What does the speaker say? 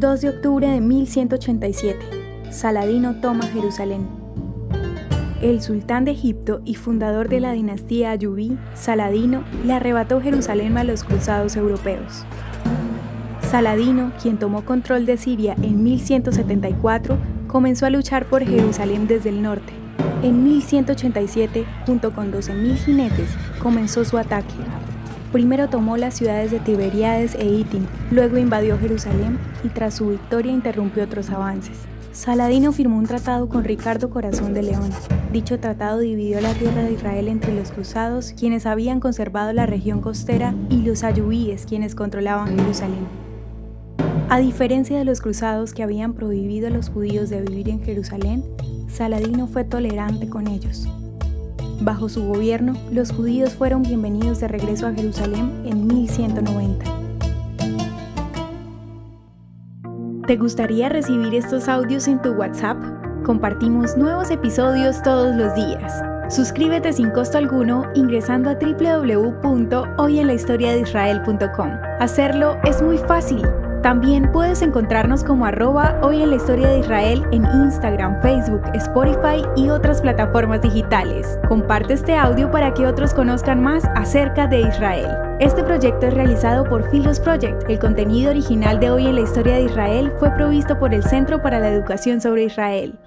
2 de octubre de 1187. Saladino toma Jerusalén. El sultán de Egipto y fundador de la dinastía Ayubí, Saladino, le arrebató Jerusalén a los cruzados europeos. Saladino, quien tomó control de Siria en 1174, comenzó a luchar por Jerusalén desde el norte. En 1187, junto con 12.000 jinetes, comenzó su ataque. Primero tomó las ciudades de Tiberíades e Itin, luego invadió Jerusalén y tras su victoria interrumpió otros avances. Saladino firmó un tratado con Ricardo Corazón de León. Dicho tratado dividió la tierra de Israel entre los cruzados, quienes habían conservado la región costera, y los ayubíes, quienes controlaban Jerusalén. A diferencia de los cruzados que habían prohibido a los judíos de vivir en Jerusalén, Saladino fue tolerante con ellos. Bajo su gobierno, los judíos fueron bienvenidos de regreso a Jerusalén en 1190. ¿Te gustaría recibir estos audios en tu WhatsApp? Compartimos nuevos episodios todos los días. Suscríbete sin costo alguno ingresando a www.hoyenlahistoriadeisrael.com. Hacerlo es muy fácil. También puedes encontrarnos como arroba hoy en la historia de Israel en Instagram, Facebook, Spotify y otras plataformas digitales. Comparte este audio para que otros conozcan más acerca de Israel. Este proyecto es realizado por Philos Project. El contenido original de hoy en la historia de Israel fue provisto por el Centro para la Educación sobre Israel.